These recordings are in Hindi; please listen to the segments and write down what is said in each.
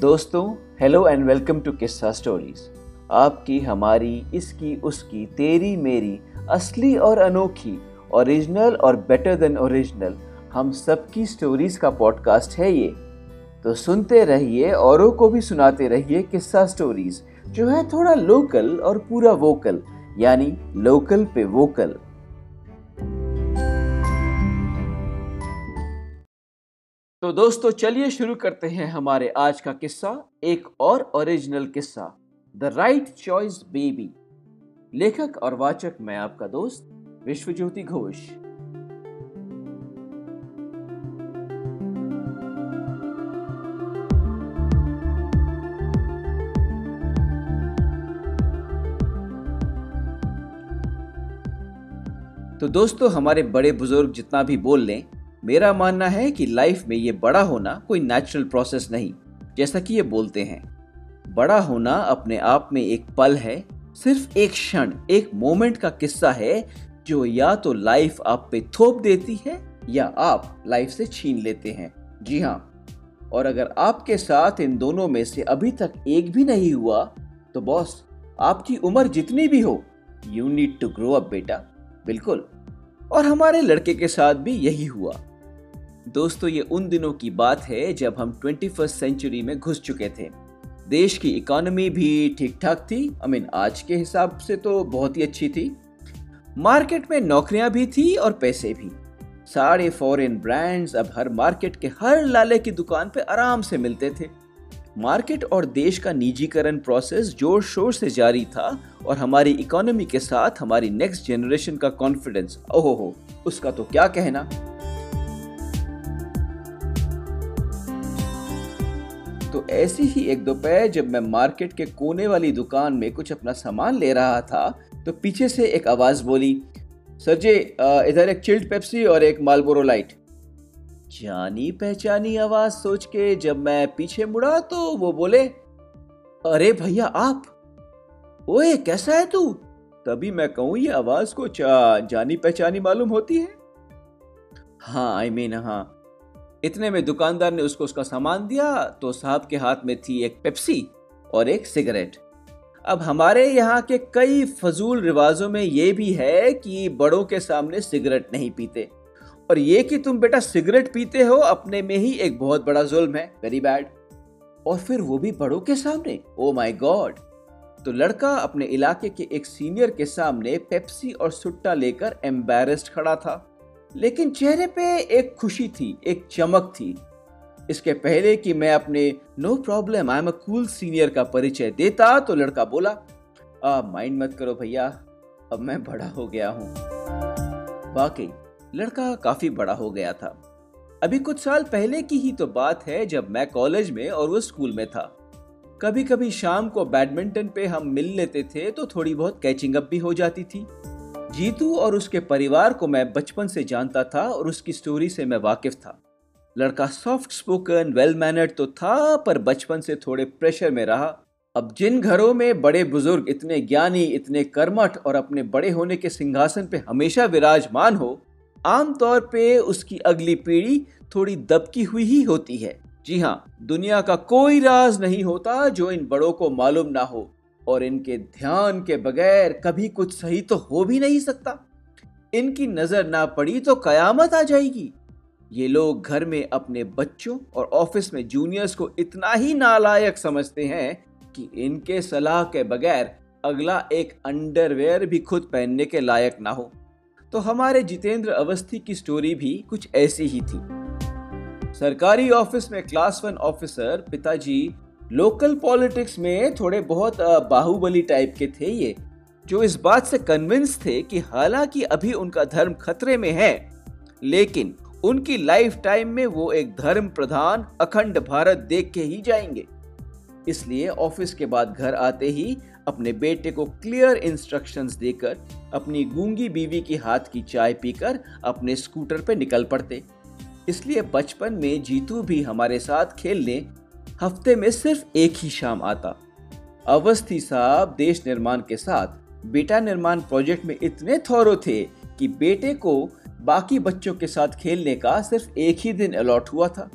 दोस्तों hello and welcome to Kissa stories आपकी, हमारी, इसकी, उसकी, तेरी, मेरी, असली और अनोखी ओरिजिनल और बेटर देन ओरिजिनल हम सबकी स्टोरीज का पॉडकास्ट है ये। तो सुनते रहिए, औरों को भी सुनाते रहिए किस्सा स्टोरीज जो है थोड़ा लोकल और पूरा वोकल यानी लोकल पे वोकल तो दोस्तों, चलिए शुरू करते हैं हमारे आज का किस्सा, एक और ओरिजिनल किस्सा द राइट चॉइस बेबी लेखक और वाचक मैं आपका दोस्त, विश्वज्योति घोष। तो दोस्तों, हमारे बड़े बुज़ुर्ग जितना भी बोल लें मेरा मानना है कि लाइफ में ये बड़ा होना कोई नेचुरल प्रोसेस नहीं, जैसा कि ये बोलते हैं। बड़ा होना अपने आप में एक पल है, सिर्फ़ एक क्षण, एक मोमेंट का किस्सा है, जो या तो लाइफ आप पे थोप देती है, या आप लाइफ से छीन लेते हैं। जी हाँ और अगर आपके साथ इन दोनों में से अभी तक एक भी नहीं हुआ तो बॉस आपकी उम्र जितनी भी हो you need to grow up बेटा। बिल्कुल। और हमारे लड़के के साथ भी यही हुआ। दोस्तों, ये उन दिनों की बात है जब हम ट्वेंटी फ़र्स्ट सेंचुरी में घुस चुके थे। देश की इकोनॉमी भी ठीक ठाक थी। आई मीन आज के हिसाब से तो बहुत ही अच्छी थी। मार्केट में नौकरियाँ भी थी और पैसे भी। सारे फॉरेन ब्रांड्स अब हर मार्केट के हर लाले की दुकान पे आराम से मिलते थे। मार्केट और देश का निजीकरण प्रोसेस ज़ोर शोर से जारी था और हमारी इकोनॉमी के साथ हमारी नेक्स्ट जनरेशन का कॉन्फिडेंस ओहो हो उसका तो क्या कहना? ऐसी ही एक दोपहर जब मैं मार्केट के कोने वाली दुकान में कुछ अपना सामान ले रहा था तो पीछे से एक आवाज़ बोली सर जी इधर एक चिल्ड पेप्सी और एक मालबोरो लाइट। जानी पहचानी आवाज़ सोच के जब मैं पीछे मुड़ा तो वो बोले अरे भैया आप? ओए कैसा है तू? तभी मैं कहूँ ये आवाज़ को जानी पहचानी मालूम होती है? हाँ आई I मीन mean, हाँ। इतने में दुकानदार ने उसको उसका सामान दिया तो साहब के हाथ में थी एक पेप्सी और एक सिगरेट। अब हमारे यहाँ के कई फजूल रिवाजों में ये भी है कि बड़ों के सामने सिगरेट नहीं पीते। और ये कि तुम बेटा सिगरेट पीते हो अपने में ही एक बहुत बड़ा जुल्म है वेरी बैड और फिर वो भी बड़ों के सामने ओ माई गॉड तो लड़का अपने इलाके के एक सीनियर के सामने पेप्सी और सुट्टा लेकर एम्बेरस्ड खड़ा था। लेकिन चेहरे पे एक खुशी थी, एक चमक थी। इसके पहले कि मैं अपने no problem, I am a cool senior का परिचय देता तो लड़का बोला माइंड मत करो भैया, अब मैं बड़ा हो गया हूँ। वाकई, लड़का काफ़ी बड़ा हो गया था। अभी कुछ साल पहले की ही तो बात है, जब मैं कॉलेज में और वो स्कूल में था। कभी कभी शाम को बैडमिंटन पे हम मिल लेते थे तो थोड़ी बहुत कैचिंग अप भी हो जाती थी। जीतू और उसके परिवार को मैं बचपन से जानता था और उसकी स्टोरी से मैं वाकिफ था। लड़का सॉफ्ट स्पोकन वेल मैनर्ड तो था, पर बचपन से थोड़े प्रेशर में रहा। अब जिन घरों में बड़े बुज़ुर्ग इतने ज्ञानी, इतने कर्मठ और अपने बड़े होने के सिंहासन पे हमेशा विराजमान हो आमतौर पे उसकी अगली पीढ़ी थोड़ी दबकी हुई ही होती है। जी हाँ दुनिया का कोई राज नहीं होता जो इन बड़ों को मालूम ना हो। और इनके ध्यान के बगैर कभी कुछ सही तो हो भी नहीं सकता। इनकी नज़र ना पड़ी तो कयामत आ जाएगी। ये लोग घर में अपने बच्चों और ऑफ़िस में जूनियर्स को इतना ही नालायक समझते हैं कि इनके सलाह के बगैर अगला एक अंडरवेयर भी खुद पहनने के लायक ना हो। तो हमारे जितेंद्र अवस्थी की स्टोरी भी कुछ ऐसी ही थी। सरकारी ऑफ़िस में क्लास वन ऑफिसर पिताजी लोकल पॉलिटिक्स में थोड़े बहुत बाहुबली टाइप के थे ये, जो इस बात से कन्विंस थे कि हालाँकि अभी उनका धर्म खतरे में है, लेकिन उनकी लाइफ टाइम में वो एक धर्म प्रधान अखंड भारत देख के ही जाएँगे। इसलिए ऑफ़िस के बाद घर आते ही अपने बेटे को क्लियर इंस्ट्रक्शंस देकर अपनी गूँगी बीवी की हाथ की चाय पीकर अपने स्कूटर पे निकल पड़ते। इसलिए बचपन में जीतू भी हमारे साथ खेलने हफ़्ते में सिर्फ़ एक ही शाम आता। अवस्थी साहब देश निर्माण के साथ, बेटा निर्माण प्रोजेक्ट में इतने थौरो थे कि बेटे को बाकी बच्चों के साथ खेलने का सिर्फ़ एक ही दिन अलॉट हुआ था।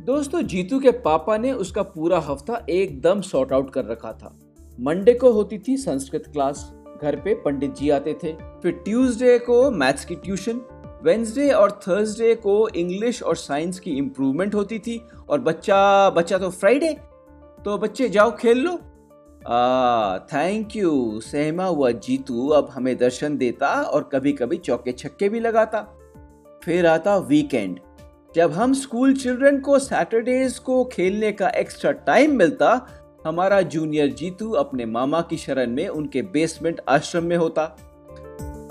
दोस्तों, जीतू के पापा ने उसका पूरा हफ़्ता एकदम सॉर्ट आउट कर रखा था। मंडे को होती थी संस्कृत क्लास घर पे पंडित जी आते थे। फिर ट्यूसडे को मैथ्स की ट्यूशन वेंसडे और थर्सडे को इंग्लिश और साइंस की इम्प्रूवमेंट होती थी और बच्चा बच्चा तो फ्राइडे तो बच्चे जाओ खेल लो। थैंक यू सहमा हुआ जीतू अब हमें दर्शन देता और कभी कभी चौके छक्के भी लगाता। फिर आता वीकेंड जब हम स्कूल चिल्ड्रन को सैटरडेज को खेलने का एक्स्ट्रा टाइम मिलता, हमारा जूनियर जीतू अपने मामा की शरण में उनके बेसमेंट आश्रम में होता।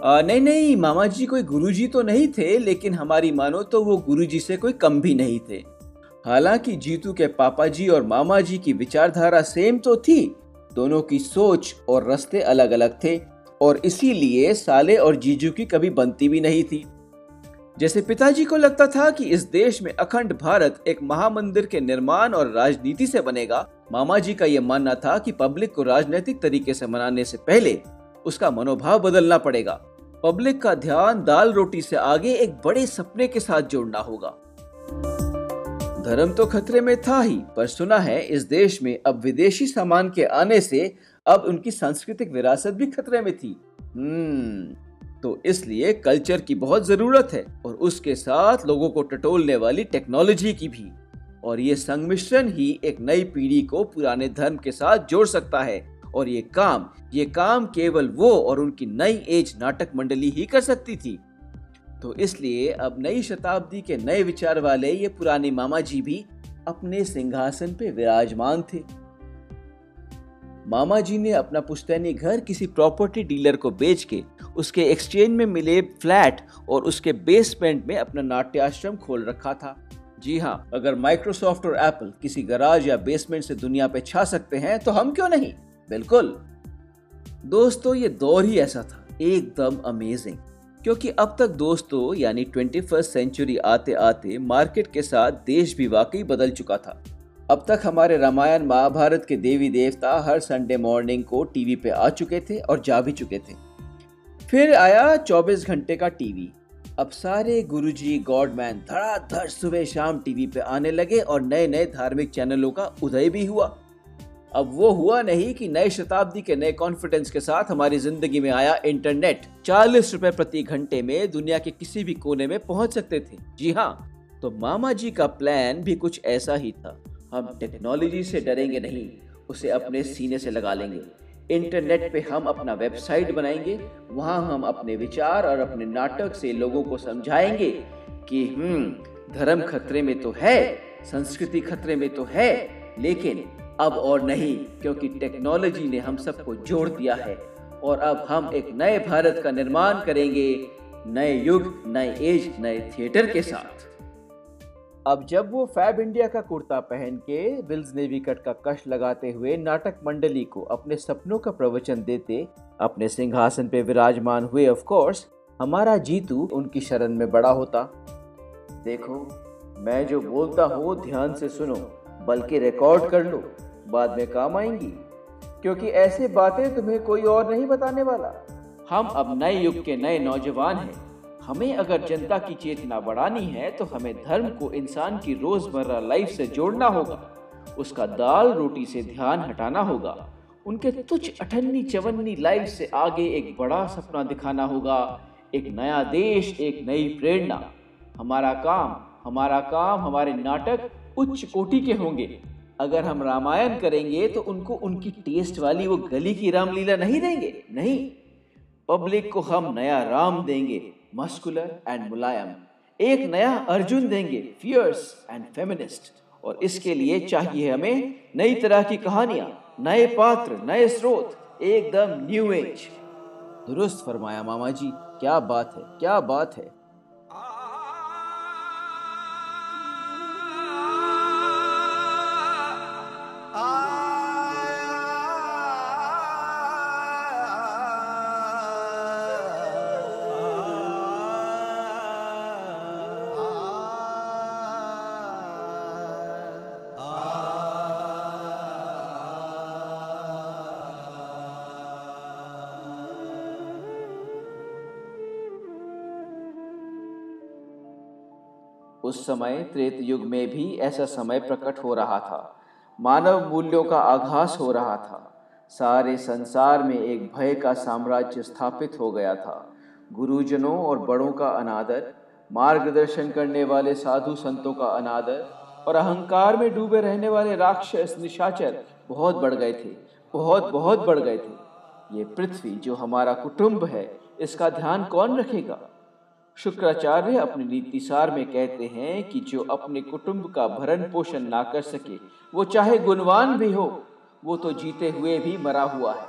आ, नहीं नहीं मामा जी कोई गुरुजी तो नहीं थे लेकिन हमारी मानो तो वो गुरुजी से कोई कम भी नहीं थे। हालाँकि जीतू के पापा जी और मामा जी की विचारधारा सेम तो थी। दोनों की सोच और रास्ते अलग अलग थे और इसीलिए साले और जीजू की कभी बनती भी नहीं थी। जैसे पिताजी को लगता था कि इस देश में अखंड भारत एक महामंदिर के निर्माण और राजनीति से बनेगा मामा जी का यह मानना था कि पब्लिक को राजनीतिक तरीके से मनाने से पहले उसका मनोभाव बदलना पड़ेगा। पब्लिक का ध्यान दाल रोटी से आगे एक बड़े सपने के साथ जोड़ना होगा। धर्म तो खतरे में था ही, पर सुना है इस देश में अब विदेशी सामान के आने से अब उनकी सांस्कृतिक विरासत भी खतरे में थी। हम्म तो इसलिए कल्चर की बहुत ज़रूरत है और उसके साथ लोगों को टटोलने वाली टेक्नोलॉजी की भी। और ये संमिश्रण ही एक नई पीढ़ी को पुराने धर्म के साथ जोड़ सकता है। और ये काम ये काम केवल वो और उनकी नई एज नाटक मंडली ही कर सकती थी। तो इसलिए अब नई शताब्दी के नए विचार वाले ये पुराने मामा जी भी अपने सिंहासन पे विराजमान थे। मामा जी ने अपना पुश्तैनी घर किसी प्रॉपर्टी डीलर को बेच के उसके एक्सचेंज में मिले फ्लैट और उसके बेसमेंट में अपना नाट्याश्रम खोल रखा था। जी हाँ अगर माइक्रोसॉफ्ट और एप्पल किसी गराज या बेसमेंट से दुनिया पे छा सकते हैं तो हम क्यों नहीं? बिल्कुल। दोस्तों, ये दौर ही ऐसा था, एकदम अमेजिंग क्योंकि अब तक दोस्तों, यानी ट्वेंटी फ़र्स्ट सेंचुरी आते आते मार्केट के साथ देश भी वाकई बदल चुका था। अब तक हमारे रामायण महाभारत के देवी देवता हर संडे मॉर्निंग को टीवी पे आ चुके थे और जा भी चुके थे। फिर आया 24 घंटे का टीवी अब सारे गुरुजी, गॉडमैन धड़ाधड़ सुबह शाम टीवी पे आने लगे और नए नए धार्मिक चैनलों का उदय भी हुआ। अब वो हुआ नहीं कि नए शताब्दी के नए कॉन्फिडेंस के साथ हमारी ज़िंदगी में आया इंटरनेट चालीस रुपए प्रति घंटे में दुनिया के किसी भी कोने में पहुँच सकते थे। जी हाँ तो मामा जी का प्लान भी कुछ ऐसा ही था। हम टेक्नोलॉजी से डरेंगे नहीं, उसे अपने सीने से लगा लेंगे। इंटरनेट पे हम अपना वेबसाइट बनाएँगे, वहाँ हम अपने विचार और अपने नाटक से लोगों को समझाएँगे कि हम्म धर्म खतरे में तो है, संस्कृति खतरे में तो है, लेकिन अब और नहीं, क्योंकि टेक्नोलॉजी ने हम सबको जोड़ दिया है। और अब हम एक नए भारत का निर्माण करेंगे, नए युग, नए एज, नए थिएटर के साथ। अब जब वो फैब इंडिया का कुर्ता पहन के विल्स नेवी कट का कश लगाते हुए नाटक मंडली को अपने सपनों का प्रवचन देते, अपने सिंहासन पे विराजमान हुए ऑफ़ कोर्स हमारा जीतू उनकी शरण में बड़ा होता। देखो, मैं जो बोलता हूँ, ध्यान से सुनो, बल्कि रिकॉर्ड कर लो। बाद में काम आएँगी, क्योंकि ऐसे बातें तुम्हें कोई और नहीं बताने वाला। हम अब नए युग के नए नौजवान हैं। हमें अगर जनता की चेतना बढ़ानी है तो हमें धर्म को इंसान की रोज़मर्रा लाइफ से जोड़ना होगा। उसका दाल रोटी से ध्यान हटाना होगा। उनके तुच्छ अठन्नी चवन्नी लाइफ से आगे एक बड़ा सपना दिखाना होगा। एक नया देश, एक नई प्रेरणा। हमारा काम हमारा काम, हमारे नाटक उच्च कोटि के होंगे। अगर हम रामायण करेंगे तो उनको उनकी टेस्ट वाली वो गली की रामलीला नहीं देंगे, नहीं। पब्लिक को हम नया राम देंगे मस्कुलर एंड मुलायम। एक नया अर्जुन देंगे फियर्स एंड फेमिनिस्ट और इसके लिए चाहिए हमें नई तरह की कहानियाँ, नए पात्र, नए स्रोत, एकदम न्यू एज दुरुस्त फरमाया मामा जी, क्या बात है, क्या बात है। उस समय त्रेत युग में भी ऐसा समय प्रकट हो रहा था। मानव मूल्यों का आघास हो रहा था। सारे संसार में एक भय का साम्राज्य स्थापित हो गया था। गुरुजनों और बड़ों का अनादर, मार्गदर्शन करने वाले साधु संतों का अनादर और अहंकार में डूबे रहने वाले राक्षस निशाचर बहुत बढ़ गए थे, बहुत बहुत बढ़ गए थे। ये पृथ्वी जो हमारा कुटुंब है, इसका ध्यान कौन रखेगा? शुक्राचार्य अपने नीतिसार में कहते हैं कि जो अपने कुटुंब का भरण पोषण ना कर सके, वो चाहे गुणवान भी हो, वो तो जीते हुए भी मरा हुआ है।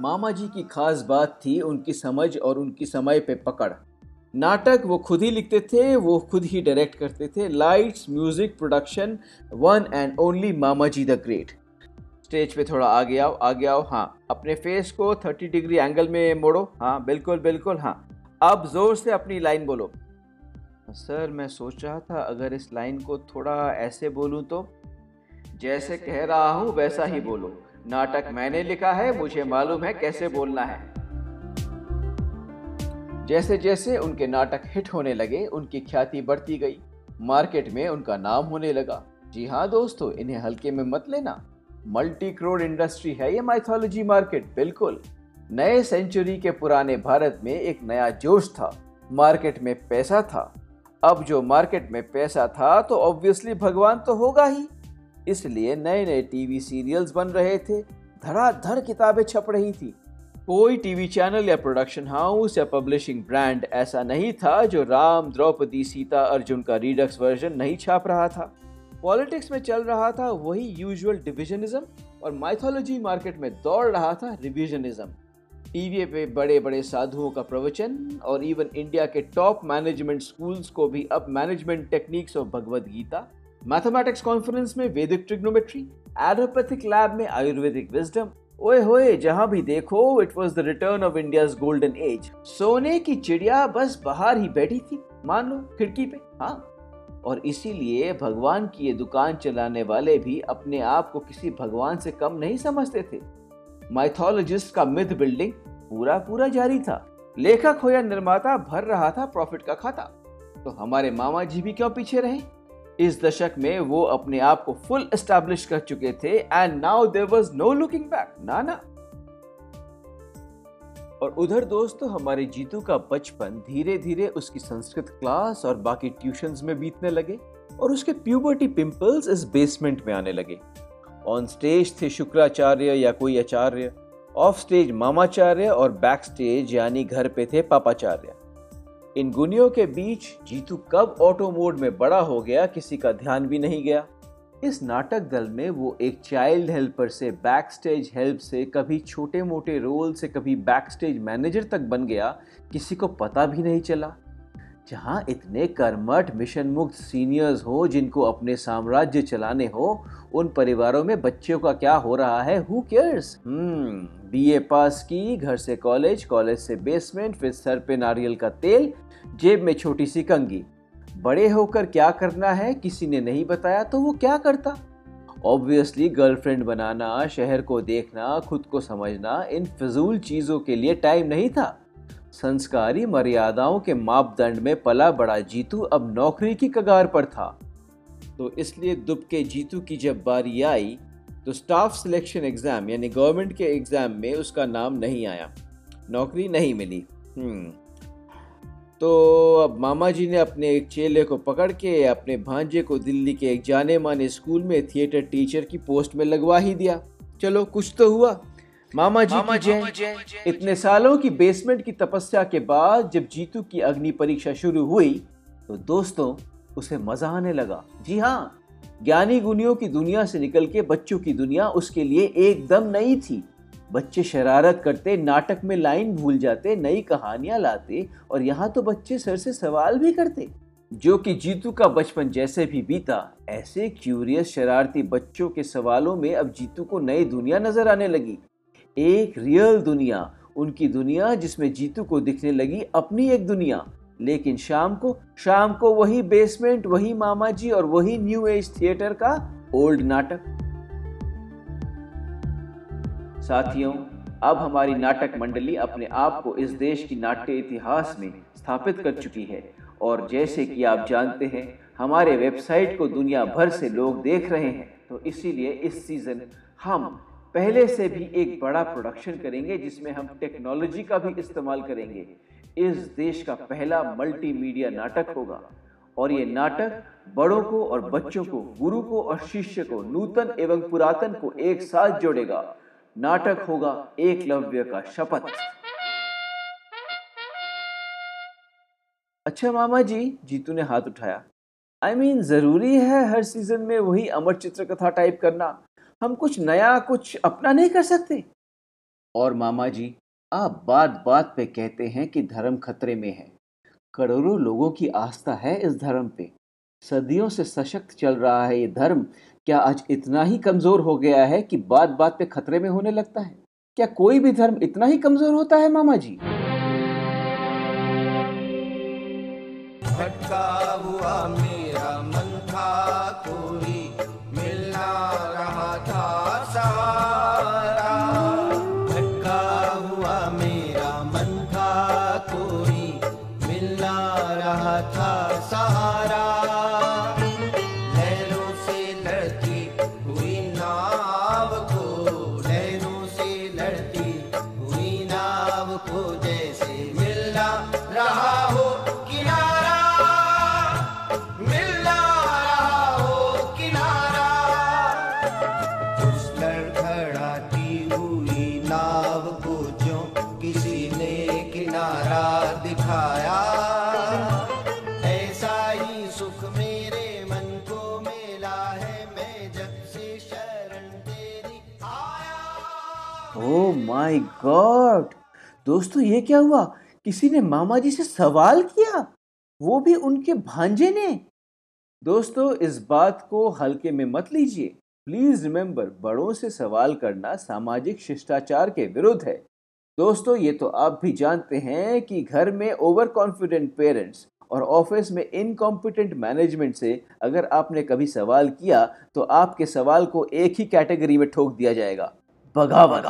मामा जी की खास बात थी उनकी समझ और उनकी समय पे पकड़। नाटक वो खुद ही लिखते थे, वो खुद ही डायरेक्ट करते थे। Lights music production one and only मामा जी द ग्रेट स्टेज पे थोड़ा आगे आओ आगे आओ हाँ। अपने फेस को 30 डिग्री एंगल में मोड़ो हाँ बिल्कुल बिल्कुल हाँ। अब ज़ोर से अपनी लाइन बोलो। सर मैं सोच रहा था अगर इस लाइन को थोड़ा ऐसे बोलूँ तो? जैसे कह रहा हूँ वैसा ही बोलो। नाटक मैंने लिखा है मुझे मालूम है कैसे बोलना है। जैसे जैसे उनके नाटक हिट होने लगे उनकी ख्याति बढ़ती गई। मार्केट में उनका नाम होने लगा। जी हाँ दोस्तों इन्हें हल्के में मत लेना। मल्टी करोड़ इंडस्ट्री है ये माइथोलॉजी मार्केट बिल्कुल। नए सेंचुरी के पुराने भारत में एक नया जोश था। मार्केट में पैसा था। अब जो मार्केट में पैसा था तो ऑब्वियसली भगवान तो होगा ही। इसलिए नए नए टीवी सीरियल्स बन रहे थे। धड़ाधड़ किताबें छप रही थी। कोई टीवी चैनल या प्रोडक्शन हाउस या पब्लिशिंग ब्रांड ऐसा नहीं था जो राम, द्रौपदी, सीता, अर्जुन का रीडक्स वर्जन नहीं छाप रहा था। पॉलिटिक्स में चल रहा था वही यूजुअल डिविजनिज्म और माइथोलॉजी मार्केट में दौड़ रहा था रिविजनिज्म टीवी पे बड़े बड़े साधुओं का प्रवचन और इवन इंडिया के टॉप मैनेजमेंट स्कूल्स को भी अब मैनेजमेंट टेक्निक्स और भगवद गीता। मैथमेटिक्स कॉन्फ्रेंस में वैदिक ट्रिग्नोमेट्री एलोपैथिक लैब में आयुर्वेदिक विजडम ओए होए, जहाँ भी देखो it was the return of India golden age सोने की चिड़िया बस बाहर ही बैठी थी, मान लो, खिड़की पे हाँ। और इसीलिए भगवान की ये दुकान चलाने वाले भी अपने आप को किसी भगवान से कम नहीं समझते थे। माइथोलॉजिस्ट का मिथ बिल्डिंग पूरा पूरा जारी था। लेखक हो या निर्माता, भर रहा था प्रॉफिट का खाता। तो हमारे मामा जी भी क्यों पीछे रहे? इस दशक में वो अपने आप को फुल एस्टैब्लिश कर चुके थे and now there was no looking back ना ना। और उधर दोस्तों, हमारे जीतू का बचपन धीरे धीरे उसकी संस्कृत क्लास और बाकी ट्यूशंस में बीतने लगे और उसके प्यूबर्टी पिंपल्स इस बेसमेंट में आने लगे। ऑन स्टेज थे शुक्राचार्य या कोई आचार्य ऑफ़ स्टेज मामाचार्य और बैक स्टेज यानी घर पे थे पापाचार्य। इन गुनियों के बीच जीतू कब ऑटो मोड में बड़ा हो गया किसी का ध्यान भी नहीं गया। इस नाटक दल में वो एक चाइल्ड हेल्पर से बैक स्टेज हेल्प से, कभी छोटे मोटे रोल से, कभी बैक स्टेज मैनेजर तक बन गया, किसी को पता भी नहीं चला। जहाँ इतने कर्मठ मिशन मुक्त सीनियर्स हो, जिनको अपने साम्राज्य चलाने हो, उन परिवारों में बच्चों का क्या हो रहा है? Who cares hmm A pass की, घर से कॉलेज कॉलेज से बेसमेंट फिर सर पे नारियल का तेल, जेब में छोटी सी कंगी बड़े होकर क्या करना है, किसी ने नहीं बताया तो वो क्या करता? ऑब्वियसली गर्लफ्रेंड बनाना, शहर को देखना, खुद को समझना, इन फजूल चीज़ों के लिए टाइम नहीं था। संस्कारी मर्यादाओं के मापदंड में पला बड़ा जीतू अब नौकरी की कगार पर था। तो इसलिए दुब के जीतू की जब बारी आई तो स्टाफ सिलेक्शन एग्ज़ाम यानी गवर्नमेंट के एग्ज़ाम में उसका नाम नहीं आया। नौकरी नहीं मिली। हम्म। तो अब मामा जी ने अपने एक चेले को पकड़ के अपने भांजे को दिल्ली के एक जाने माने स्कूल में थिएटर टीचर की पोस्ट में लगवा ही दिया। चलो कुछ तो हुआ। मामा जी मामा की जय। इतने सालों की बेसमेंट की तपस्या के बाद जब जीतू की अग्नि परीक्षा शुरू हुई तो दोस्तों उसे मज़ा आने लगा। जी हाँ ज्ञानी गुनियों की दुनिया से निकल के बच्चों की दुनिया उसके लिए एकदम नई थी। बच्चे शरारत करते, नाटक में लाइन भूल जाते, नई कहानियाँ लाते और यहाँ तो बच्चे सर से सवाल भी करते। जो कि जीतू का बचपन जैसे भी बीता, ऐसे क्यूरियस शरारती बच्चों के सवालों में अब जीतू को नई दुनिया नज़र आने लगी। एक रियल दुनिया, उनकी दुनिया जिसमें जीतू को दिखने लगी अपनी एक दुनिया। लेकिन शाम को शाम को वही बेसमेंट वही मामा जी और वही न्यू एज थिएटर का ओल्ड नाटक। साथियों, अब हमारी नाटक मंडली अपने आप को इस देश की नाट्य इतिहास में स्थापित कर चुकी है। और जैसे कि आप जानते हैं, हमारे वेबसाइट को दुनिया भर से लोग देख रहे हैं। तो इसीलिए इस सीज़न हम पहले से भी एक बड़ा प्रोडक्शन करेंगे, जिसमें हम टेक्नोलॉजी का भी इस्तेमाल करेंगे। इस देश का पहला मल्टीमीडिया नाटक होगा। और ये नाटक बड़ों को और बच्चों को, गुरु को और शिष्य को, नूतन एवं पुरातन को एक साथ जोड़ेगा। नाटक होगा एकलव्य का शपथ। अच्छा मामा जी जीतू ने हाथ उठाया। आई I मीन mean, ज़रूरी है हर सीज़न में वही अमर चित्र कथा टाइप करना। हम कुछ नया कुछ अपना नहीं कर सकते। और मामा जी आप बात बात पे कहते हैं कि धर्म खतरे में है। करोड़ों लोगों की आस्था है इस धर्म पे। सदियों से सशक्त चल रहा है ये धर्म। क्या आज इतना ही कमज़ोर हो गया है कि बात बात पे खतरे में होने लगता है? क्या कोई भी धर्म इतना ही कमज़ोर होता है मामा जी? भटका माय गॉड दोस्तों, ये क्या हुआ? किसी ने मामा जी से सवाल किया? वो भी उनके भांजे ने? दोस्तों, इस बात को हल्के में मत लीजिए। प्लीज़ रिमेंबर बड़ों से सवाल करना सामाजिक शिष्टाचार के विरुद्ध है। दोस्तों, ये तो आप भी जानते हैं कि घर में ओवर कॉन्फिडेंट पेरेंट्स और ऑफ़िस में इनकॉम्पिटेंट मैनेजमेंट से अगर आपने कभी सवाल किया तो आपके सवाल को एक ही कैटेगरी में ठोक दिया जाएगा। बगावत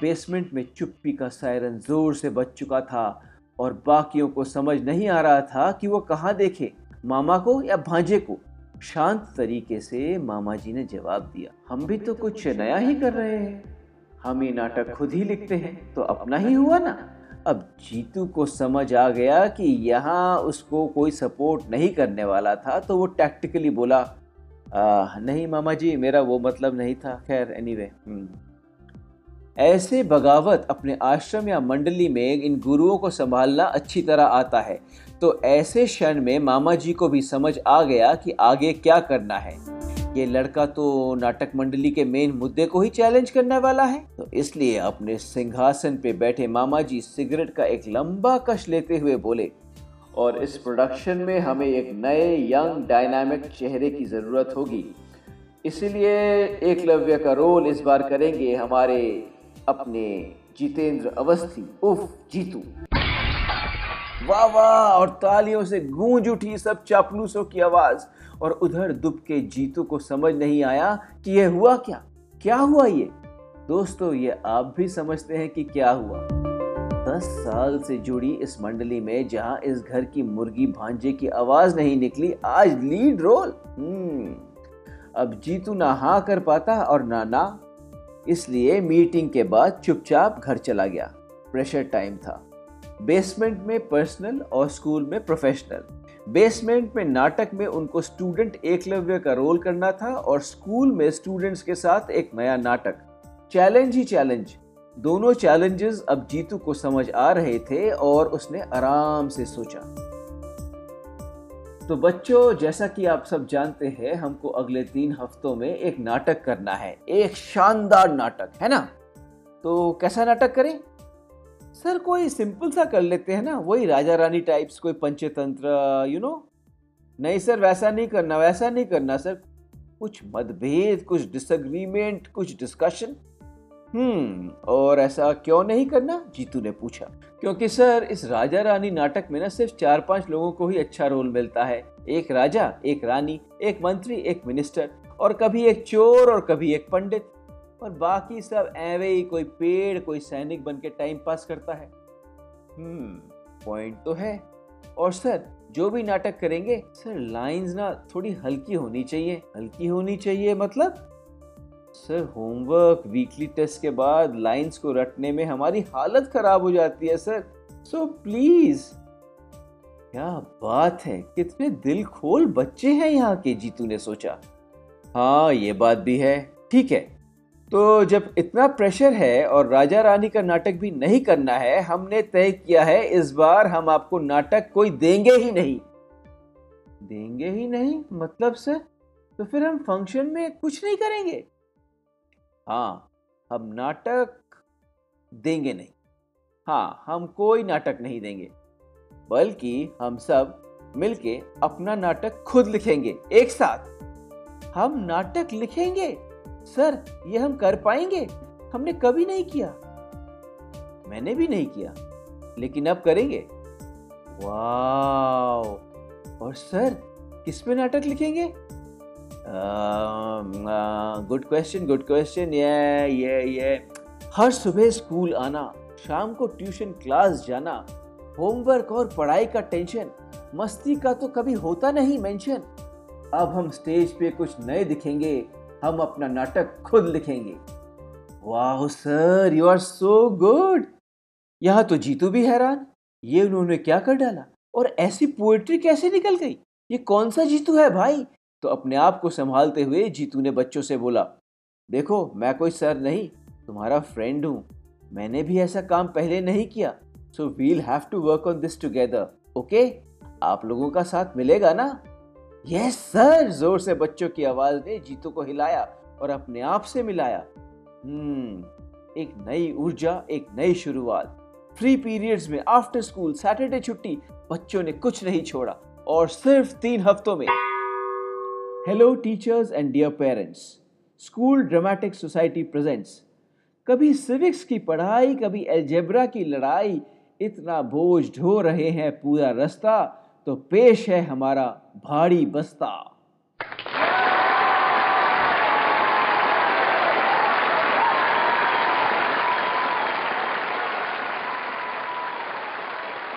बेसमेंट में चुप्पी का सायरन ज़ोर से बज चुका था और बाकियों को समझ नहीं आ रहा था कि वो कहाँ देखे मामा को या भांजे को। शांत तरीके से मामा जी ने जवाब दिया हम भी तो कुछ नया ही कर रहे हैं। हम ये नाटक खुद ही लिखते हैं तो अपना ही हुआ ना? अब जीतू को समझ आ गया कि यहाँ उसको कोई सपोर्ट नहीं करने वाला था तो वो टैक्टिकली बोला आ, नहीं मामा जी मेरा वो मतलब नहीं था। खैर एनीवे anyway, ऐसे बगावत अपने आश्रम या मंडली में इन गुरुओं को संभालना अच्छी तरह आता है। तो ऐसे क्षण में मामा जी को भी समझ आ गया कि आगे क्या करना है। ये लड़का तो नाटक मंडली के मेन मुद्दे को ही चैलेंज करने वाला है। तो इसलिए अपने सिंहासन पे बैठे मामा जी सिगरेट का एक लंबा कश लेते हुए बोले, और इस प्रोडक्शन में हमें एक नए यंग डायनामिक चेहरे की ज़रूरत होगी। इसीलिए एकलव्य का रोल इस बार करेंगे हमारे अपने जितेंद्र अवस्थी, उफ, जीतू। वाह वाह, और तालियों से गूंज उठी सब चापलूसों की आवाज़, और उधर दुब के जीतू को समझ नहीं आया कि यह हुआ क्या। क्या हुआ ये? दोस्तों, ये आप भी समझते हैं कि क्या हुआ। दस साल से जुड़ी इस मंडली में जहाँ इस घर की मुर्गी भांजे की आवाज़ नहीं निकली, आज लीड रोल। हम्म अब जीतू ना हाँ कर पाता और ना ना इसलिए मीटिंग के बाद चुपचाप घर चला गया। प्रेशर टाइम था। बेसमेंट में पर्सनल और स्कूल में प्रोफेशनल बेसमेंट में नाटक में उनको स्टूडेंट एकलव्य का रोल करना था और स्कूल में स्टूडेंट्स के साथ एक नया नाटक। चैलेंज ही चैलेंज दोनों चैलेंजेस अब जीतू को समझ आ रहे थे और उसने आराम से सोचा। तो बच्चों, जैसा कि आप सब जानते हैं, हमको अगले तीन हफ्तों में एक नाटक करना है। एक शानदार नाटक, है ना? तो कैसा नाटक करें? सर, कोई सिंपल सा कर लेते हैं ना, वही राजा रानी टाइप्स कोई पंचतंत्र यू नो नहीं सर, वैसा नहीं करना, वैसा नहीं करना सर। कुछ मतभेद, कुछ डिसएग्रीमेंट कुछ डिस्कशन हम्म और ऐसा क्यों नहीं करना? जीतू ने पूछा। क्योंकि सर, इस राजा रानी नाटक में ना सिर्फ़ चार पाँच लोगों को ही अच्छा रोल मिलता है। एक राजा, एक रानी, एक मंत्री, एक मिनिस्टर और कभी एक चोर और कभी एक पंडित। और बाकी सब एवे ही कोई पेड़, कोई सैनिक बन के टाइम पास करता है। हम्म पॉइंट तो है। और सर, जो भी नाटक करेंगे, सर लाइंस ना थोड़ी हल्की होनी चाहिए। हल्की होनी चाहिए मतलब सर होमवर्क वीकली टेस्ट के बाद लाइंस को रटने में हमारी हालत खराब हो जाती है, सर। सो प्लीज़ क्या बात है? कितने दिल खोल बच्चे हैं यहाँ के, जीतू ने सोचा। हाँ ये बात भी है। ठीक है। तो जब इतना प्रेशर है और राजा रानी का नाटक भी नहीं करना है, हमने तय किया है, इस बार हम आपको नाटक कोई देंगे ही नहीं। देंगे ही नहीं? मतलब सर तो फिर हम फ़ंक्शन में कुछ नहीं करेंगे? हाँ हम नाटक देंगे नहीं। हाँ हम कोई नाटक नहीं देंगे, बल्कि हम सब मिलके अपना नाटक खुद लिखेंगे, एक साथ। हम नाटक लिखेंगे? सर, ये हम कर पाएँगे? हमने कभी नहीं किया। मैंने भी नहीं किया, लेकिन अब करेंगे। वाओ! और सर, किस पे नाटक लिखेंगे? गुड क्वेश्चन गुड क्वेश्चन ये ये ये हर सुबह स्कूल आना, शाम को ट्यूशन क्लास जाना, होमवर्क और पढ़ाई का टेंशन, मस्ती का तो कभी होता नहीं मेंशन। अब हम स्टेज पे कुछ नए दिखेंगे, हम अपना नाटक खुद लिखेंगे। वाह sir you are so good यहाँ तो जीतू भी हैरान, ये उन्होंने क्या कर डाला? और ऐसी पोएट्री कैसे निकल गई? ये कौन सा जीतू है भाई? तो अपने आप को संभालते हुए जीतू ने बच्चों से बोला, देखो, मैं कोई सर नहीं, तुम्हारा फ्रेंड हूँ। मैंने भी ऐसा काम पहले नहीं किया so we'll have to work on this together okay आप लोगों का साथ मिलेगा ना? यस सर ज़ोर से बच्चों की आवाज़ ने जीतू को हिलाया और अपने आप से मिलाया। हम्म एक नई ऊर्जा, एक नई शुरुआत। फ्री पीरियड्स में आफ्टर स्कूल सैटरडे छुट्टी, बच्चों ने कुछ नहीं छोड़ा, और सिर्फ़ तीन हफ्तों में hello teachers and dear parents school dramatic society presents कभी सिविक्स की पढ़ाई कभी एल्जेब्रा की लड़ाई इतना बोझ ढो रहे हैं पूरा रास्ता तो पेश है हमारा भारी बस्ता.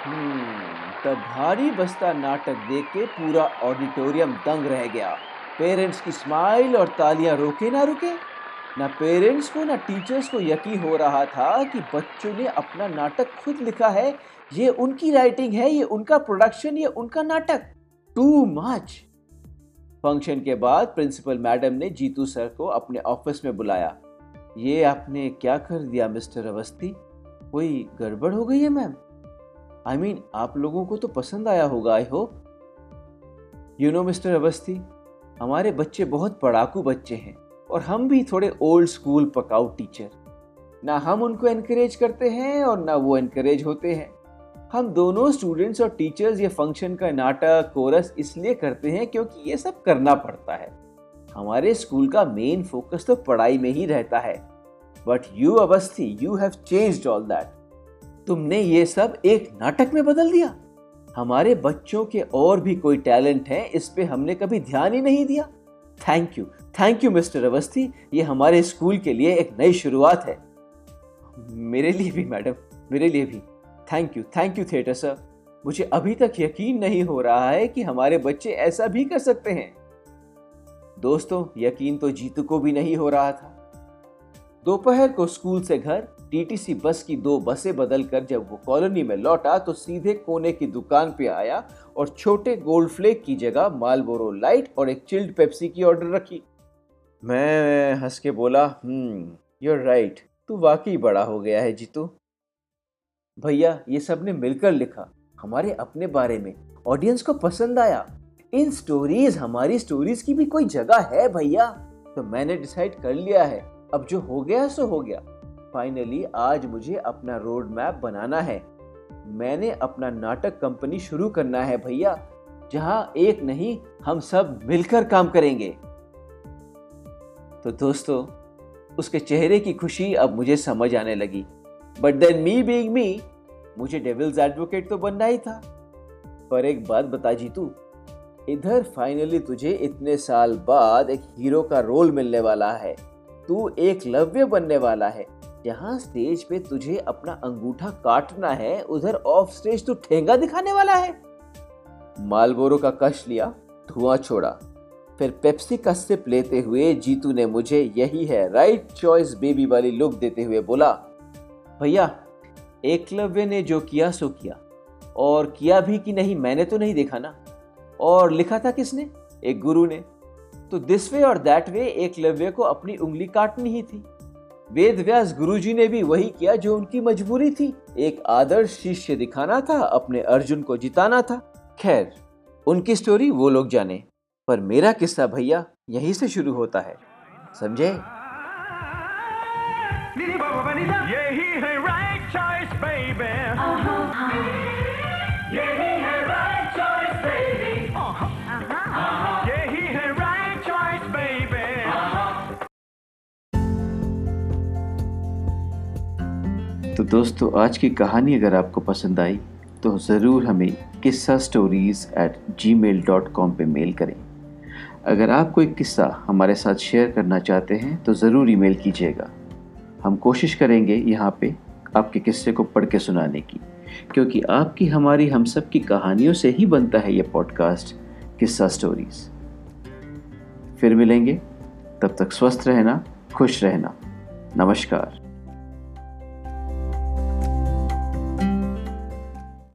हम्म, भारी बस्ता नाटक देख के पूरा ऑडिटोरियम दंग रह गया। पेरेंट्स की स्माइल और तालियाँ रोके ना रुके? ना पेरेंट्स को, ना टीचर्स को यकीन हो रहा था कि बच्चों ने अपना नाटक खुद लिखा है। ये उनकी राइटिंग है, ये उनका प्रोडक्शन, ये उनका नाटक। टू मच फ़ंक्शन के बाद प्रिंसिपल मैडम ने जीतू सर को अपने ऑफ़िस में बुलाया। ये आपने क्या कर दिया, मिस्टर अवस्थी? कोई गड़बड़ हो गई है, मैम? आई मीन आप लोगों को तो पसंद आया होगा I hope you know mister Awasthi हमारे बच्चे बहुत पढ़ाकू बच्चे हैं और हम भी थोड़े ओल्ड स्कूल पकाऊ टीचर ना हम उनको इनक्रेज करते हैं और ना वो इनक्रेज होते हैं। हम दोनों स्टूडेंट्स और टीचर्स ये फ़ंक्शन का नाटक कोरस इसलिए करते हैं क्योंकि ये सब करना पड़ता है। हमारे स्कूल का मेन फोकस तो पढ़ाई में ही रहता है। But you Awasthi you have changed all that तुमने ये सब एक नाटक में बदल दिया। हमारे बच्चों के और भी कोई टैलेंट है, इस पे हमने कभी ध्यान ही नहीं दिया। Thank you thank you mister Awasthi ये हमारे स्कूल के लिए एक नई शुरुआत है। मेरे लिए भी, मैडम, मेरे लिए भी। Thank you thank you theatre sir मुझे अभी तक यकीन नहीं हो रहा है कि हमारे बच्चे ऐसा भी कर सकते हैं। दोस्तों, यकीन तो जीतू को भी नहीं हो रहा था। दोपहर को स्कूल से घर टीटीसी बस की दो बसें बदलकर जब वो कॉलोनी में लौटा तो सीधे कोने की दुकान पे आया और छोटे गोल्ड फ्लेक की जगह मालबोरो लाइट और एक चिल्ड पेप्सी की ऑर्डर रखी। मैं हंस के बोला हम्म यूर राइट तू वाकई बड़ा हो गया है जीतू। भैया, ये सबने मिलकर लिखा, हमारे अपने बारे में, ऑडियंस को पसंद आया। इन स्टोरीज, हमारी स्टोरीज की भी कोई जगह है भैया? तो मैंने डिसाइड कर लिया है, अब जो हो गया, सो हो गया। फाइनली आज मुझे अपना रोड मैप बनाना है। मैंने अपना नाटक कंपनी शुरू करना है भैया, जहाँ एक नहीं, हम सब मिलकर काम करेंगे। तो दोस्तों, उसके चेहरे की खुशी अब मुझे समझ आने लगी। But then me being me मुझे डेविल्स एडवोकेट तो बनना ही था। पर एक बात बता जीतू इधर फाइनली तुझे इतने साल बाद एक हीरो का रोल मिलने वाला है। तू एक लव्य बनने वाला है। जहाँ स्टेज पे तुझे अपना अंगूठा काटना है, उधर ऑफ़ स्टेज तू ठेंगा दिखाने वाला है। मालबोरो का कश लिया, धुआँ छोड़ा। फिर पेप्सी का सिप लेते हुए जीतू ने मुझे यही है राइट चॉइस बेबी वाली लुक देते हुए बोला, भैया, एकलव्य ने जो किया, सो किया। और किया भी कि नहीं, मैंने तो नहीं देखा ना। और लिखा था किसने? एक गुरु ने। तो दिस वे और दैट वे एकलव्य को अपनी उंगली काटनी ही थी। वेद व्यास गुरु जी ने भी वही किया जो उनकी मजबूरी थी। एक आदर्श शिष्य दिखाना था अपने अर्जुन को जिताना था। खैर उनकी स्टोरी वो लोग जाने पर मेरा किस्सा भैया यहीं से शुरू होता है। समझे? यही है right choice, baby. दोस्तों, आज की कहानी अगर आपको पसंद आई तो ज़रूर हमें Kissa stories at Gmail dot com पर मेल करें। अगर आप कोई किस्सा हमारे साथ शेयर करना चाहते हैं तो ज़रूर ईमेल कीजिएगा। हम कोशिश करेंगे यहाँ पे आपके किस्से को पढ़ के सुनाने की, क्योंकि आपकी, हमारी, हम सब की कहानियों से ही बनता है ये पॉडकास्ट किस्सा स्टोरीज़ फिर मिलेंगे, तब तक स्वस्थ रहना, खुश रहना। नमस्कार।